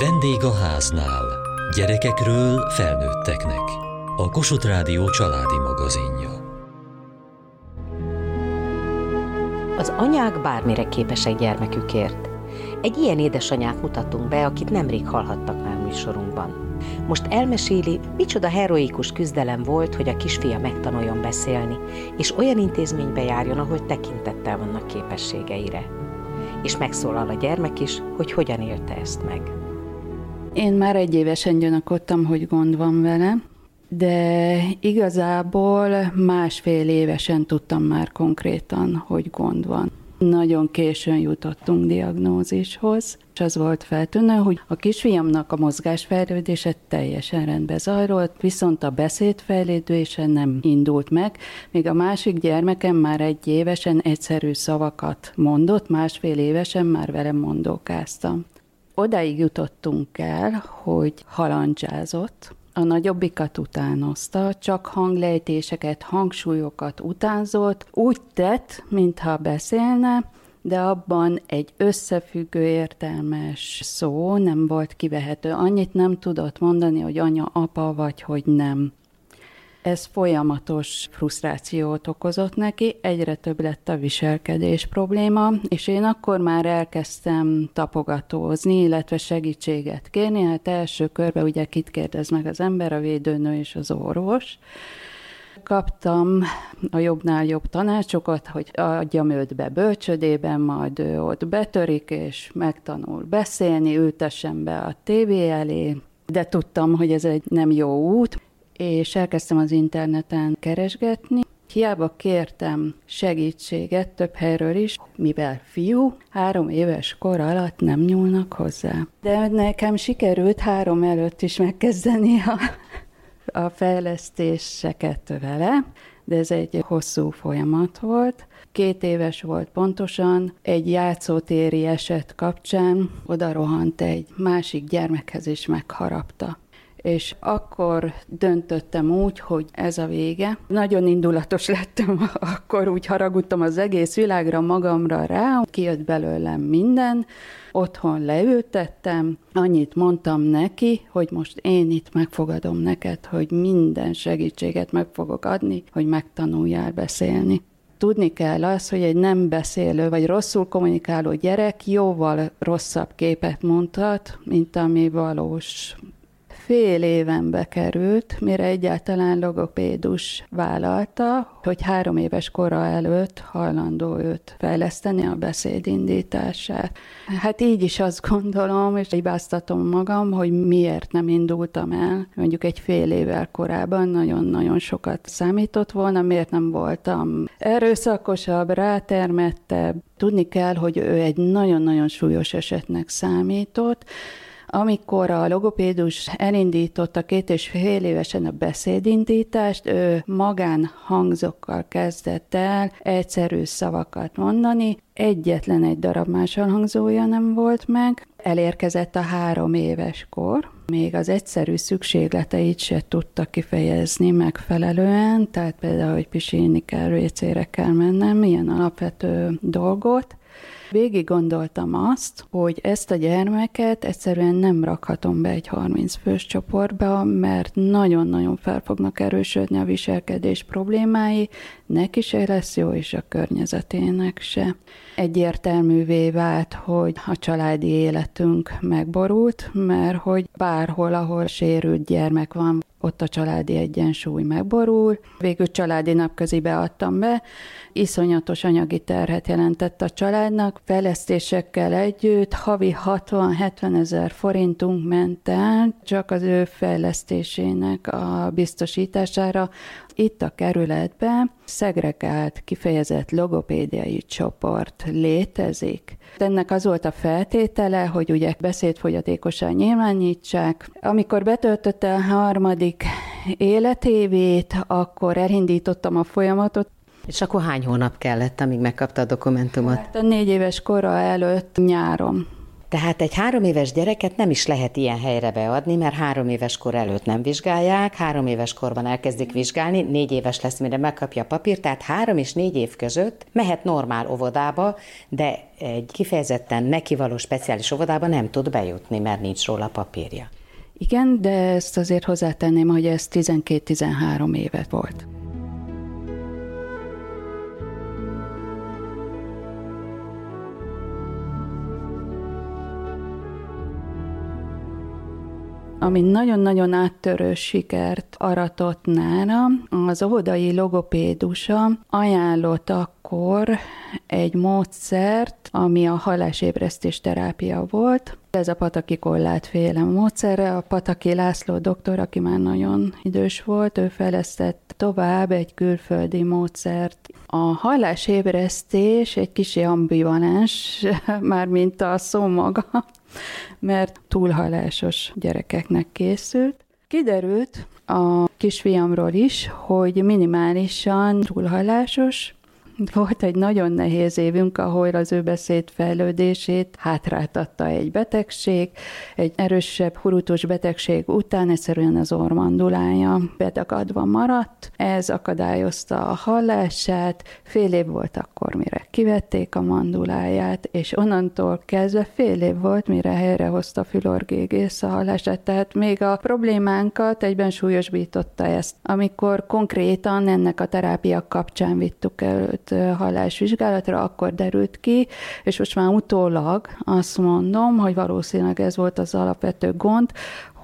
Vendég a háznál. Gyerekekről felnőtteknek. A Kossuth Rádió családi magazinja. Az anyák bármire képesek gyermekükért. Egy ilyen édesanyát mutattunk be, akit nemrég hallhattak már műsorunkban. Most elmeséli, micsoda heroikus küzdelem volt, hogy a kisfia megtanuljon beszélni, és olyan intézménybe járjon, ahol tekintettel vannak képességeire. És megszólal a gyermek is, hogy hogyan élte ezt meg. Én már egy évesen gyanakodtam, hogy gond van vele, de igazából másfél évesen tudtam már konkrétan, hogy gond van. Nagyon későn jutottunk diagnózishoz, és az volt feltűnő, hogy a kisfiamnak a mozgásfejlődése teljesen rendbe zajlott, viszont a beszédfejlődése nem indult meg, még a másik gyermekem már egy évesen egyszerű szavakat mondott, másfél évesen már velem mondókáztam. Odáig jutottunk el, hogy halandzsázott, a nagyobbikat utánozta, csak hanglejtéseket, hangsúlyokat utánzott, úgy tett, mintha beszélne, de abban egy összefüggő értelmes szó nem volt kivehető. Annyit nem tudott mondani, hogy anya, apa vagy, hogy nem. Ez folyamatos frusztrációt okozott neki, egyre több lett a viselkedés probléma, és én akkor már elkezdtem tapogatózni, illetve segítséget kérni. Hát első körben ugye kit kérdez meg az ember, a védőnő és az orvos. Kaptam a jobbnál jobb tanácsokat, hogy adjam őt be bölcsödében, majd ő ott betörik, és megtanul beszélni, ültessem be a tévé elé, de tudtam, hogy ez egy nem jó út, és elkezdtem az interneten keresgetni. Hiába kértem segítséget több helyről is, mivel fiú, három éves kor alatt nem nyúlnak hozzá. De nekem sikerült három előtt is megkezdeni a, a fejlesztéseket vele, de ez egy hosszú folyamat volt. Két éves volt pontosan, egy játszótéri eset kapcsán oda rohant egy másik gyermekhez is megharapta és akkor döntöttem úgy, hogy ez a vége. Nagyon indulatos lettem, akkor úgy haragudtam az egész világra magamra rá, kijött belőlem minden, otthon leültettem, annyit mondtam neki, hogy most én itt megfogadom neked, hogy minden segítséget meg fogok adni, hogy megtanuljál beszélni. Tudni kell az, hogy egy nem beszélő vagy rosszul kommunikáló gyerek jóval rosszabb képet mondhat, mint ami valós fél éven bekerült, mire egyáltalán logopédus vállalta, hogy három éves kora előtt hajlandó őt fejleszteni a beszédindítását. Hát így is azt gondolom, és hibáztatom magam, hogy miért nem indultam el. Mondjuk egy fél évvel korábban nagyon-nagyon sokat számított volna, miért nem voltam erőszakosabb, rátermettebb. Tudni kell, hogy ő egy nagyon-nagyon súlyos esetnek számított, amikor a logopédus elindította két és fél évesen a beszédindítást, ő magán hangzokkal kezdett el egyszerű szavakat mondani, egyetlen egy darab másolhangzója nem volt meg, elérkezett a három éves kor, még az egyszerű szükségleteit se tudta kifejezni megfelelően, tehát például, hogy pisilni kell, vécére kell mennem, ilyen alapvető dolgot, Végig gondoltam azt, hogy ezt a gyermeket egyszerűen nem rakhatom be egy 30 fős csoportba, mert nagyon-nagyon fel fognak erősödni a viselkedés problémái, neki se lesz jó, és a környezetének se. Egyértelművé vált, hogy a családi életünk megborult, mert hogy bárhol, ahol sérült gyermek van, ott a családi egyensúly megborul. Végül családi napközibe adtam be, iszonyatos anyagi terhet jelentett a családnak, fejlesztésekkel együtt havi 60-70 ezer forintunk ment el csak az ő fejlesztésének a biztosítására. Itt a kerületben szegregált, kifejezett logopédiai csoport létezik. Ennek az volt a feltétele, hogy ugye beszédfogyatékosan nyilvánítsák. Amikor betöltötte a harmadik életévét, akkor elindítottam a folyamatot, és akkor hány hónap kellett, amíg megkapta a dokumentumot? Hát a négy éves kora előtt nyáron. Tehát egy három éves gyereket nem is lehet ilyen helyre beadni, mert három éves kor előtt nem vizsgálják, három éves korban elkezdik vizsgálni, négy éves lesz, mire megkapja a papírt, tehát három és négy év között mehet normál óvodába, de egy kifejezetten nekivaló speciális óvodába nem tud bejutni, mert nincs róla papírja. Igen, de ezt azért hozzátenném, hogy ez 12-13 évet volt. Ami nagyon-nagyon áttörő sikert aratott nálam, az óvodai logopédusa ajánlott akkor egy módszert, ami a halásébresztés terápia volt. Ez a Pataki Kollát féle módszere. A Pataki László doktor, aki már nagyon idős volt, ő fejlesztett tovább egy külföldi módszert. A hallásébresztés egy kicsi ambivalens, már mint a szó maga, mert túlhalásos gyerekeknek készült. Kiderült a kisfiamról is, hogy minimálisan túlhalásos, volt egy nagyon nehéz évünk, ahol az ő beszéd fejlődését hátráltatta egy betegség, egy erősebb hurutus betegség után egyszerűen az ormandulája bedagadva maradt. Ez akadályozta a hallását, fél év volt akkor, mire kivették a manduláját, és onnantól kezdve fél év volt, mire helyrehozta fülorgégész a hallását, tehát még a problémánkat egyben súlyosbította ezt. Amikor konkrétan ennek a terápia kapcsán vittük előtt halásvizsgálatra, akkor derült ki, és most már utólag azt mondom, hogy valószínűleg ez volt az alapvető gond,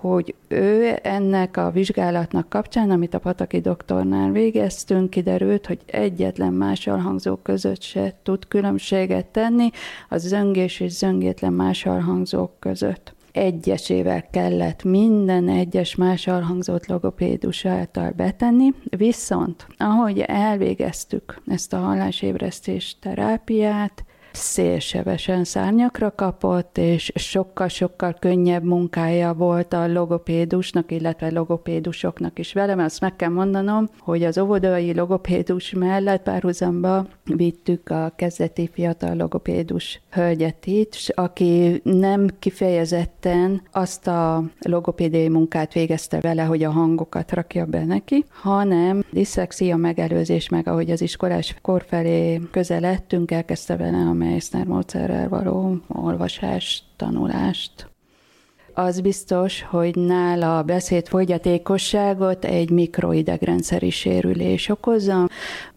hogy ő ennek a vizsgálatnak kapcsán, amit a Pataki doktornál végeztünk, kiderült, hogy egyetlen más alhangzó között se tud különbséget tenni a zöngés és zöngétlen más alhangzók között egyesével kellett minden egyes más alhangzott logopédus által betenni, viszont ahogy elvégeztük ezt a hallásébresztés terápiát, szélsebesen szárnyakra kapott, és sokkal-sokkal könnyebb munkája volt a logopédusnak, illetve logopédusoknak is vele, mert azt meg kell mondanom, hogy az óvodai logopédus mellett párhuzamba vittük a kezdeti fiatal logopédus hölgyet itt, aki nem kifejezetten azt a logopédiai munkát végezte vele, hogy a hangokat rakja be neki, hanem diszlexia megelőzés meg, ahogy az iskolás kor felé közeledtünk, elkezdte vele a Meissner módszerrel való olvasást, tanulást. Az biztos, hogy nála a beszéd fogyatékosságot egy mikroidegrendszeri sérülés okozza,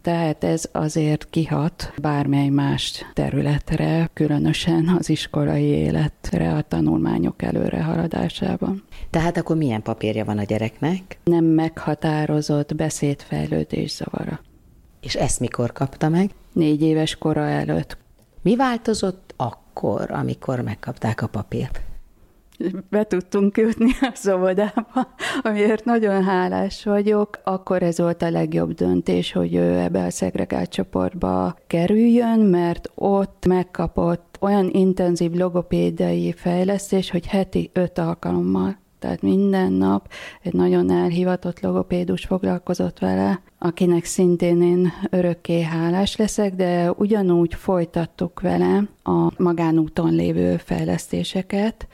tehát ez azért kihat bármely más területre, különösen az iskolai életre, a tanulmányok előrehaladásában. Tehát akkor milyen papírja van a gyereknek? Nem meghatározott beszédfejlődés zavara. És ezt mikor kapta meg? Négy éves kora előtt. Mi változott akkor, amikor megkapták a papírt? Be tudtunk jutni a szobodába, amiért nagyon hálás vagyok. Akkor ez volt a legjobb döntés, hogy ő ebbe a szegregált csoportba kerüljön, mert ott megkapott olyan intenzív logopédiai fejlesztés, hogy heti öt alkalommal tehát minden nap egy nagyon elhivatott logopédus foglalkozott vele, akinek szintén én örökké hálás leszek, de ugyanúgy folytattuk vele a magánúton lévő fejlesztéseket,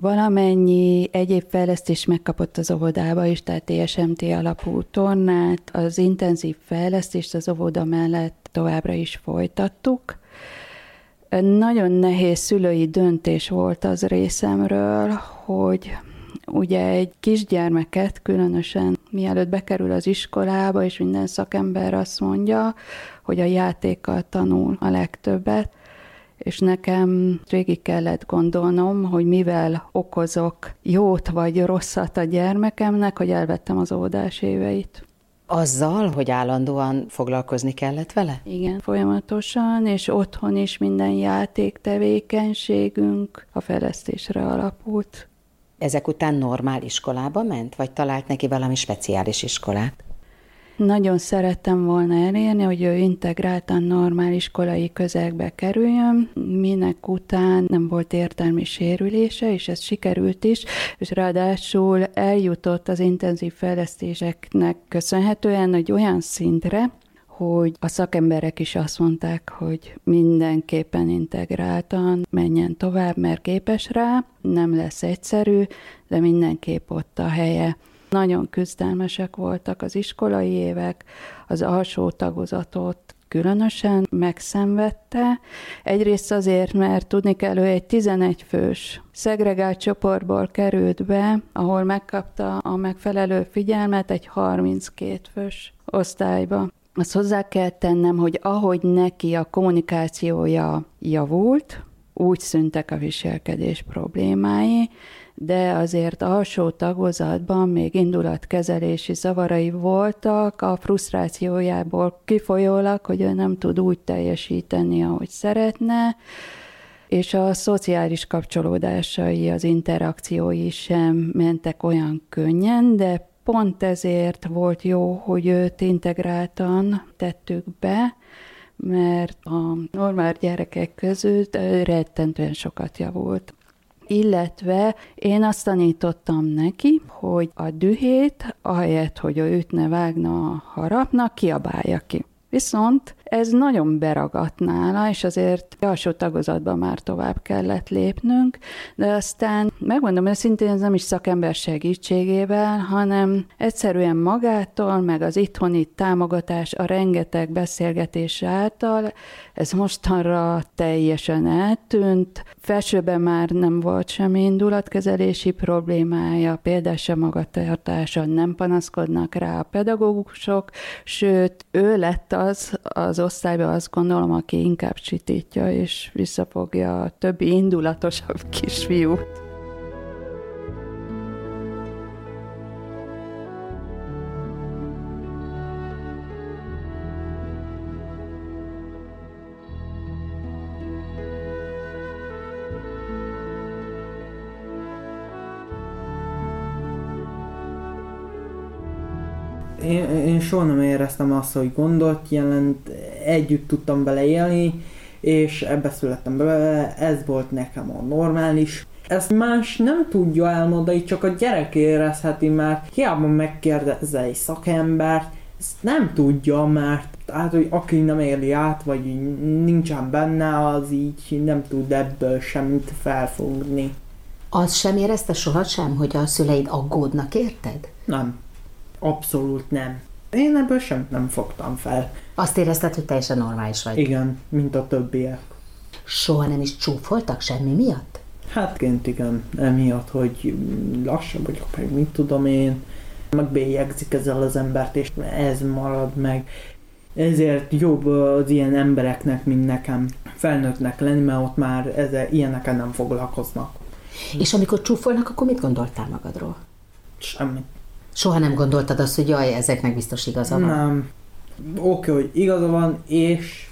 Valamennyi egyéb fejlesztés megkapott az óvodába is, tehát TSMT alapú tornát, az intenzív fejlesztést az óvoda mellett továbbra is folytattuk. Nagyon nehéz szülői döntés volt az részemről, hogy ugye egy kisgyermeket, különösen mielőtt bekerül az iskolába, és minden szakember azt mondja, hogy a játékkal tanul a legtöbbet, és nekem végig kellett gondolnom, hogy mivel okozok jót vagy rosszat a gyermekemnek, hogy elvettem az óvodás éveit. Azzal, hogy állandóan foglalkozni kellett vele? Igen, folyamatosan, és otthon is minden játéktevékenységünk a fejlesztésre alapult. Ezek után normál iskolába ment, vagy talált neki valami speciális iskolát? Nagyon szerettem volna elérni, hogy ő integráltan normál iskolai közegbe kerüljön, minek után nem volt értelmi sérülése, és ez sikerült is, és ráadásul eljutott az intenzív fejlesztéseknek köszönhetően egy olyan szintre, hogy a szakemberek is azt mondták, hogy mindenképpen integráltan menjen tovább, mert képes rá, nem lesz egyszerű, de mindenképp ott a helye. Nagyon küzdelmesek voltak az iskolai évek, az alsó tagozatot különösen megszenvedte. Egyrészt azért, mert tudni kell, ő egy 11 fős szegregált csoportból került be, ahol megkapta a megfelelő figyelmet egy 32 fős osztályba. Azt hozzá kell tennem, hogy ahogy neki a kommunikációja javult, úgy szüntek a viselkedés problémái, de azért alsó tagozatban még indulatkezelési zavarai voltak, a frusztrációjából kifolyólag, hogy ő nem tud úgy teljesíteni, ahogy szeretne, és a szociális kapcsolódásai, az interakciói sem mentek olyan könnyen, de pont ezért volt jó, hogy őt integráltan tettük be, mert a normál gyerekek között rettentően sokat javult illetve én azt tanítottam neki, hogy a dühét, ahelyett, hogy ő ütne, vágna a harapnak, kiabálja ki. Viszont ez nagyon beragadt nála, és azért alsó tagozatban már tovább kellett lépnünk, de aztán megmondom őszintén, ez nem is szakember segítségével, hanem egyszerűen magától, meg az itthoni támogatás, a rengeteg beszélgetés által, ez mostanra teljesen eltűnt. Felsőben már nem volt semmi indulatkezelési problémája, például sem magatartása, nem panaszkodnak rá a pedagógusok, sőt, ő lett az, az osztályban azt gondolom, aki inkább csitítja és visszafogja a többi indulatosabb kisfiút. Én, én soha nem éreztem azt, hogy gondot jelent, együtt tudtam vele élni, és ebbe születtem bele, ez volt nekem a normális. Ezt más nem tudja elmondani, csak a gyerek érezheti, mert hiába megkérdezze egy szakembert, ezt nem tudja, mert hát, hogy aki nem éli át, vagy nincsen benne, az így nem tud ebből semmit felfogni. Az sem érezte sohasem, hogy a szüleid aggódnak, érted? Nem. Abszolút nem. Én ebből semmit nem fogtam fel. Azt érezted, hogy teljesen normális vagy? Igen, mint a többiek. Soha nem is csúfoltak semmi miatt? Hát kint igen, emiatt, hogy lassan vagyok, meg mit tudom én, meg bélyegzik ezzel az embert, és ez marad meg. Ezért jobb az ilyen embereknek, mint nekem felnőttnek lenni, mert ott már ezzel, ilyenekkel nem foglalkoznak. És amikor csúfolnak, akkor mit gondoltál magadról? Semmit. Soha nem gondoltad azt, hogy jaj, ezeknek biztos igaza van? Nem. Oké, hogy igaza van, és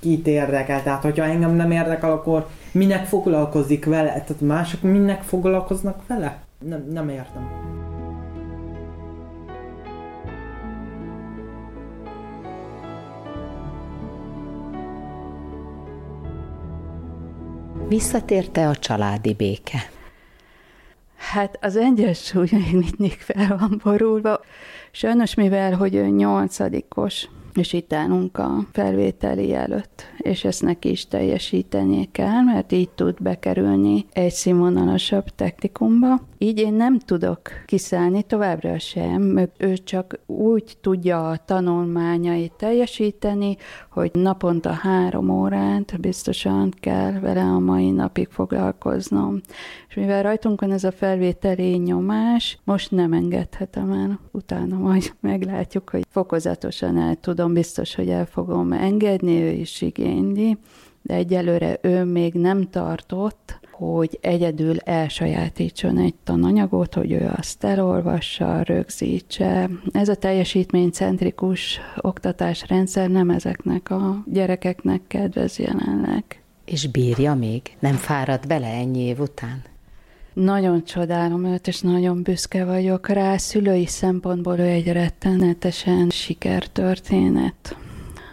kit érdekel. Tehát, hogyha engem nem érdekel, akkor minek foglalkozik vele? Tehát mások minek foglalkoznak vele? Nem, nem értem. Visszatérte a családi béke? Hát az egyensúly még mindig fel van borulva. Sajnos, mivel hogy ő nyolcadikos, és itt állunk a felvételi előtt, és ezt neki is teljesítenie kell, mert így tud bekerülni egy színvonalasabb technikumba. Így én nem tudok kiszállni továbbra sem, ő csak úgy tudja a tanulmányait teljesíteni, hogy naponta három órát biztosan kell vele a mai napig foglalkoznom. És mivel rajtunk van ez a felvételi nyomás, most nem engedhetem el. Utána majd meglátjuk, hogy fokozatosan el tudom, biztos, hogy el fogom engedni, ő is igényli, de egyelőre ő még nem tartott, hogy egyedül elsajátítson egy tananyagot, hogy ő azt elolvassa, rögzítse. Ez a teljesítménycentrikus oktatásrendszer nem ezeknek a gyerekeknek kedvez jelenleg. És bírja még? Nem fárad bele ennyi év után? Nagyon csodálom őt, és nagyon büszke vagyok rá. Szülői szempontból ő egy rettenetesen sikertörténet.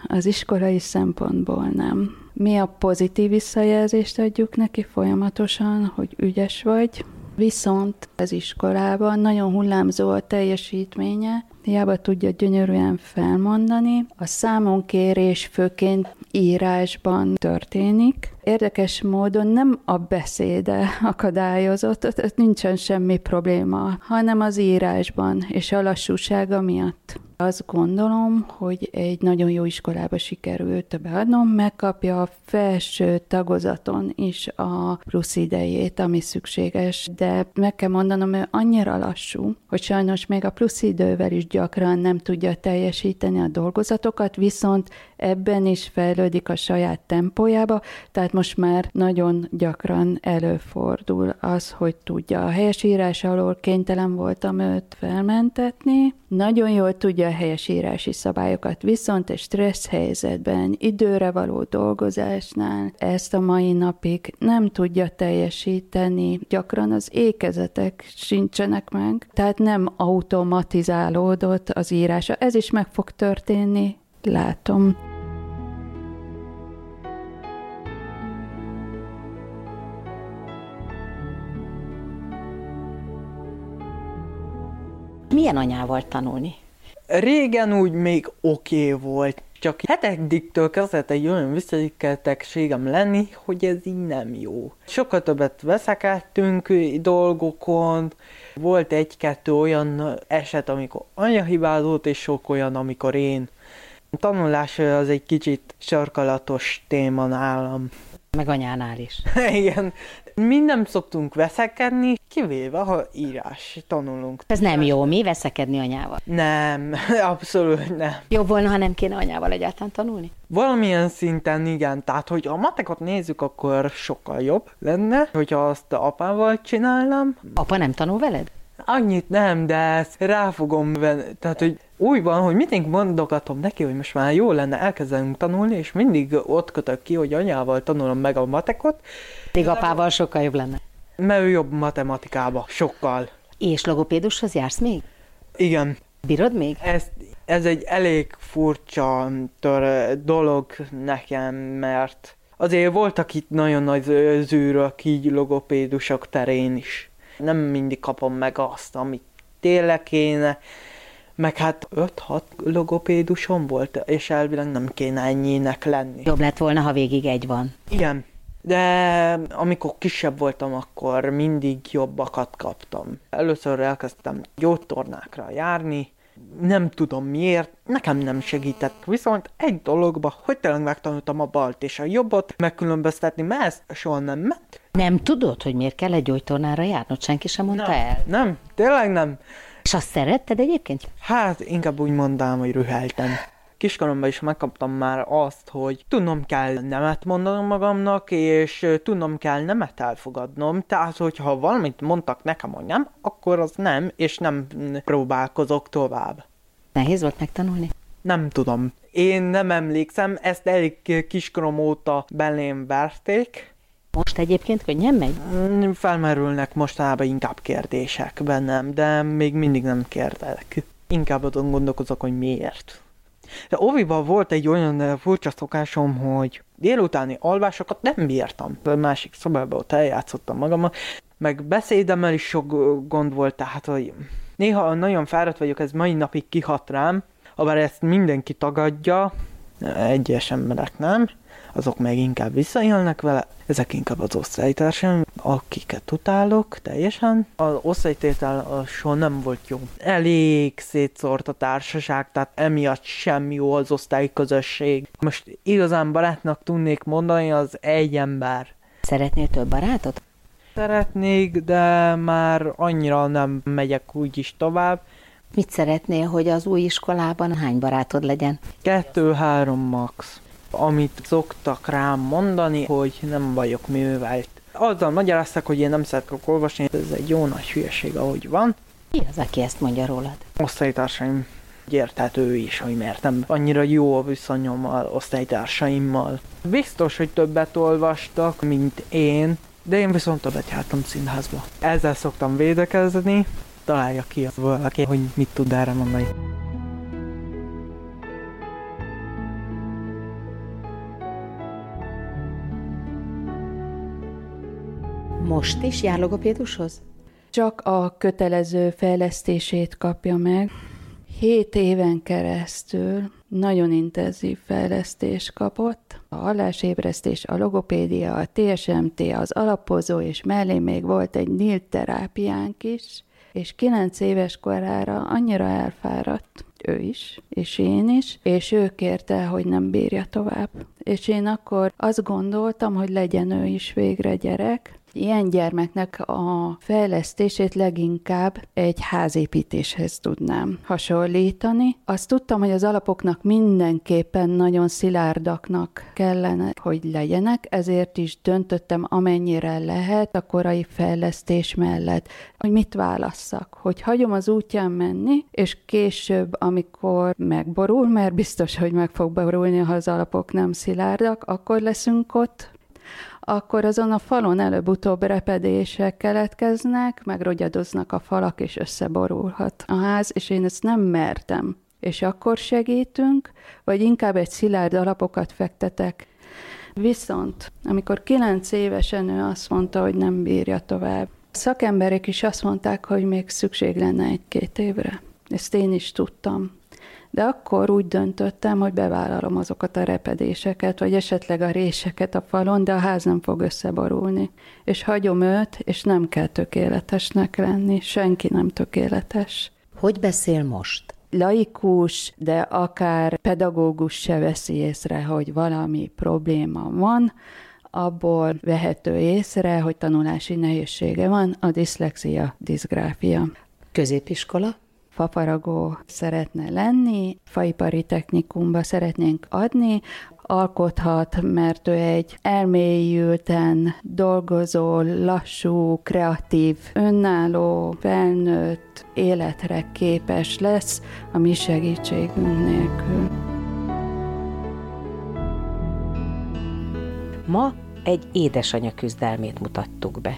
Az iskolai szempontból nem. Mi a pozitív visszajelzést adjuk neki folyamatosan, hogy ügyes vagy, viszont az iskolában nagyon hullámzó a teljesítménye, hiába tudja gyönyörűen felmondani. A számonkérés főként írásban történik. Érdekes módon nem a beszéde akadályozott, ott nincsen semmi probléma, hanem az írásban és a lassúsága miatt. Azt gondolom, hogy egy nagyon jó iskolába sikerült beadnom, megkapja a felső tagozaton is a plusz idejét, ami szükséges, de meg kell mondanom, hogy annyira lassú, hogy sajnos még a plusz idővel is gyakran nem tudja teljesíteni a dolgozatokat, viszont ebben is fejlődik a saját tempójába, tehát most már nagyon gyakran előfordul az, hogy tudja. A helyesírás alól kénytelen voltam őt felmentetni, nagyon jól tudja a helyesírási szabályokat, viszont egy stressz helyzetben, időre való dolgozásnál ezt a mai napig nem tudja teljesíteni. Gyakran az ékezetek sincsenek meg, tehát nem automatizálódott az írása. Ez is meg fog történni, látom. Milyen anyával tanulni? Régen úgy még oké okay volt, csak hetediktől kezdett egy olyan visszaikkeltegségem lenni, hogy ez így nem jó. Sokkal többet veszekedtünk dolgokon, volt egy-kettő olyan eset, amikor anya hibázott, és sok olyan, amikor én. A tanulás az egy kicsit sarkalatos téma nálam. Meg anyánál is. Igen. Mi nem szoktunk veszekedni, kivéve, ha írás tanulunk. Ez nem jó, mi veszekedni anyával? Nem, abszolút nem. Jobb volna, ha nem kéne anyával egyáltalán tanulni? Valamilyen szinten igen, tehát hogy a matekot nézzük, akkor sokkal jobb lenne, hogyha azt apával csinálnám. Apa nem tanul veled? Annyit nem, de ezt rá fogom venni. Tehát, hogy úgy van, hogy mindig mondogatom neki, hogy most már jó lenne elkezdenünk tanulni, és mindig ott kötök ki, hogy anyával tanulom meg a matekot. Még apával sokkal jobb lenne. Mert ő jobb matematikába, sokkal. És logopédushoz jársz még? Igen. Bírod még? Ez, ez egy elég furcsa tör, dolog nekem, mert azért voltak itt nagyon nagy zűrök így logopédusok terén is. Nem mindig kapom meg azt, amit tényleg kéne, meg hát 5-6 logopédusom volt, és elvileg nem kéne ennyinek lenni. Jobb lett volna, ha végig egy van. Igen, de amikor kisebb voltam, akkor mindig jobbakat kaptam. Először elkezdtem gyógytornákra járni, nem tudom miért, nekem nem segített, viszont egy dologba, hogy tényleg megtanultam a balt és a jobbot megkülönböztetni, mert ez soha nem ment. Nem tudod, hogy miért kell egy gyógytornára járnod? Senki sem mondta nem, el? Nem, tényleg nem. És azt szeretted egyébként? Hát inkább úgy mondám, hogy rüheltem. Kiskoromban is megkaptam már azt, hogy tudnom kell nemet mondanom magamnak, és tudnom kell nemet elfogadnom. Tehát, hogyha valamit mondtak nekem, hogy nem, akkor az nem, és nem próbálkozok tovább. Nehéz volt megtanulni? Nem tudom. Én nem emlékszem, ezt elég kiskorom óta belém verték. Most egyébként könnyen megy? Felmerülnek mostanában inkább kérdések bennem, de még mindig nem kérdek. Inkább azon gondolkozok, hogy miért. De óviban volt egy olyan furcsa szokásom, hogy délutáni alvásokat nem bírtam. A másik szobában ott eljátszottam magam, meg beszédemmel is sok gond volt, tehát hogy néha nagyon fáradt vagyok, ez mai napig kihat rám, abár ezt mindenki tagadja, egyes emberek nem, azok meg inkább visszaélnek vele, ezek inkább az osztálytársaim, akiket utálok teljesen. Az osztálytétel soha nem volt jó. Elég szétszórt a társaság, tehát emiatt sem jó az osztályközösség. Most igazán barátnak tudnék mondani, az egy ember. Szeretnél több barátot? Szeretnék, de már annyira nem megyek úgyis tovább. Mit szeretnél, hogy az új iskolában hány barátod legyen? Kettő-három max amit szoktak rám mondani, hogy nem vagyok művelt. Azzal magyaráztak, hogy én nem szeretek olvasni, ez egy jó nagy hülyeség, ahogy van. Ki az, aki ezt mondja rólad? Osztálytársaim érthető is, hogy miért nem annyira jó a viszonyom az osztálytársaimmal. Biztos, hogy többet olvastak, mint én, de én viszont többet jártam színházba. Ezzel szoktam védekezni, találja ki valaki, hogy mit tud erre mondani. Most is jár logopédushoz? Csak a kötelező fejlesztését kapja meg, Hét éven keresztül nagyon intenzív fejlesztés kapott. A hallásébresztés, a logopédia, a TSMT, az alapozó, és mellé még volt egy NIL terápiánk is, és kilenc éves korára annyira elfáradt, ő is, és én is, és ő kérte, hogy nem bírja tovább. És én akkor azt gondoltam, hogy legyen ő is végre gyerek, Ilyen gyermeknek a fejlesztését leginkább egy házépítéshez tudnám hasonlítani. Azt tudtam, hogy az alapoknak mindenképpen nagyon szilárdaknak kellene, hogy legyenek, ezért is döntöttem amennyire lehet a korai fejlesztés mellett, hogy mit válasszak, hogy hagyom az útján menni, és később, amikor megborul, mert biztos, hogy meg fog borulni, ha az alapok nem szilárdak, akkor leszünk ott, akkor azon a falon előbb-utóbb repedések keletkeznek, megrogyadoznak a falak, és összeborulhat a ház, és én ezt nem mertem. És akkor segítünk, vagy inkább egy szilárd alapokat fektetek. Viszont, amikor kilenc évesen ő azt mondta, hogy nem bírja tovább, szakemberek is azt mondták, hogy még szükség lenne egy-két évre. Ezt én is tudtam de akkor úgy döntöttem, hogy bevállalom azokat a repedéseket, vagy esetleg a réseket a falon, de a ház nem fog összeborulni. És hagyom őt, és nem kell tökéletesnek lenni, senki nem tökéletes. Hogy beszél most? Laikus, de akár pedagógus se veszi észre, hogy valami probléma van, abból vehető észre, hogy tanulási nehézsége van, a diszlexia, diszgráfia. Középiskola? Fafaragó szeretne lenni, faipari technikumba szeretnénk adni, alkothat, mert ő egy elmélyülten dolgozó, lassú, kreatív, önálló, felnőtt életre képes lesz a mi segítségünk nélkül. Ma egy édesanya küzdelmét mutattuk be.